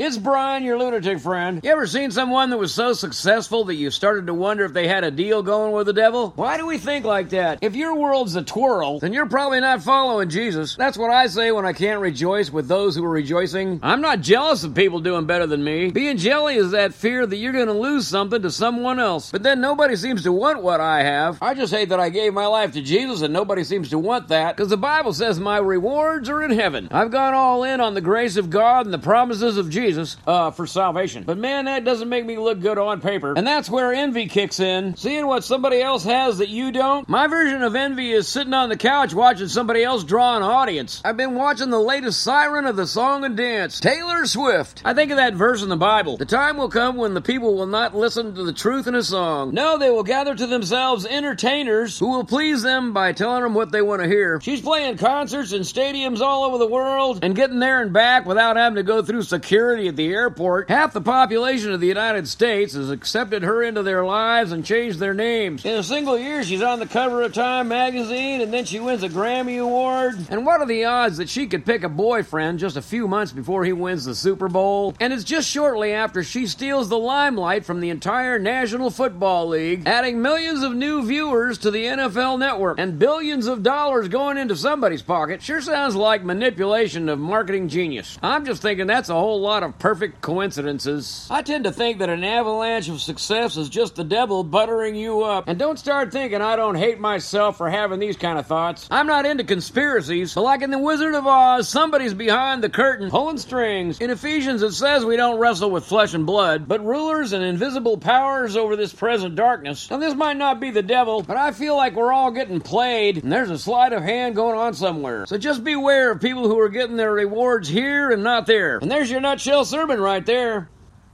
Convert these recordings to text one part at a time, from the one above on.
It's Brian, your lunatic friend. You ever seen someone that was so successful that you started to wonder if they had a deal going with the devil? Why do we think like that? If your world's a twirl, then you're probably not following Jesus. That's what I say when I can't rejoice with those who are rejoicing. I'm not jealous of people doing better than me. Being jelly is that fear that you're going to lose something to someone else. But then nobody seems to want what I have. I just hate that I gave my life to Jesus and nobody seems to want that because the Bible says my rewards are in heaven. I've gone all in on the grace of God and the promises of Jesus. Jesus uh, for salvation. But man, that doesn't make me look good on paper. And that's where envy kicks in. Seeing what somebody else has that you don't. My version of envy is sitting on the couch watching somebody else draw an audience. I've been watching the latest siren of the song and dance, Taylor Swift. I think of that verse in the Bible. The time will come when the people will not listen to the truth in a song. No, they will gather to themselves entertainers who will please them by telling them what they want to hear. She's playing concerts in stadiums all over the world and getting there and back without having to go through security security at the airport, half the population of the United States has accepted her into their lives and changed their names. In a single year, she's on the cover of Time magazine, and then she wins a Grammy Award. And what are the odds that she could pick a boyfriend just a few months before he wins the Super Bowl? And it's just shortly after she steals the limelight from the entire National Football League, adding millions of new viewers to the NFL network and billions of dollars going into somebody's pocket. Sure sounds like manipulation of marketing genius. I'm just thinking that's a whole lot of of perfect coincidences. I tend to think that an avalanche of success is just the devil buttering you up. And don't start thinking I don't hate myself for having these kind of thoughts. I'm not into conspiracies, but like in The Wizard of Oz, somebody's behind the curtain pulling strings. In Ephesians, it says we don't wrestle with flesh and blood, but rulers and invisible powers over this present darkness. Now, this might not be the devil, but I feel like we're all getting played, and there's a sleight of hand going on somewhere. So just beware of people who are getting their rewards here and not there. And there's your nutshell sermon right there.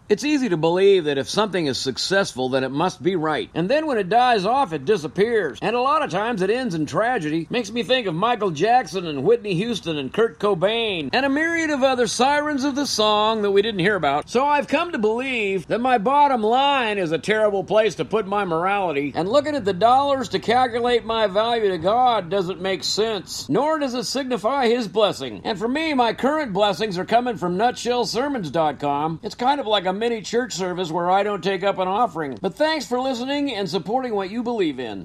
It's easy to believe that if something is successful, then it must be right. And then when it dies off, it disappears. And a lot of times it ends in tragedy. Makes me think of Michael Jackson and Whitney Houston and Kurt Cobain and a myriad of other sirens of the song that we didn't hear about. So I've come to believe that my bottom line is a terrible place to put my morality. And looking at the dollars to calculate my value to God doesn't make sense. Nor does it signify His blessing. And for me, my current blessings are coming from nutshellsermons.com. It's kind of like a mini church service where I don't take up an offering. But thanks for listening and supporting what you believe in.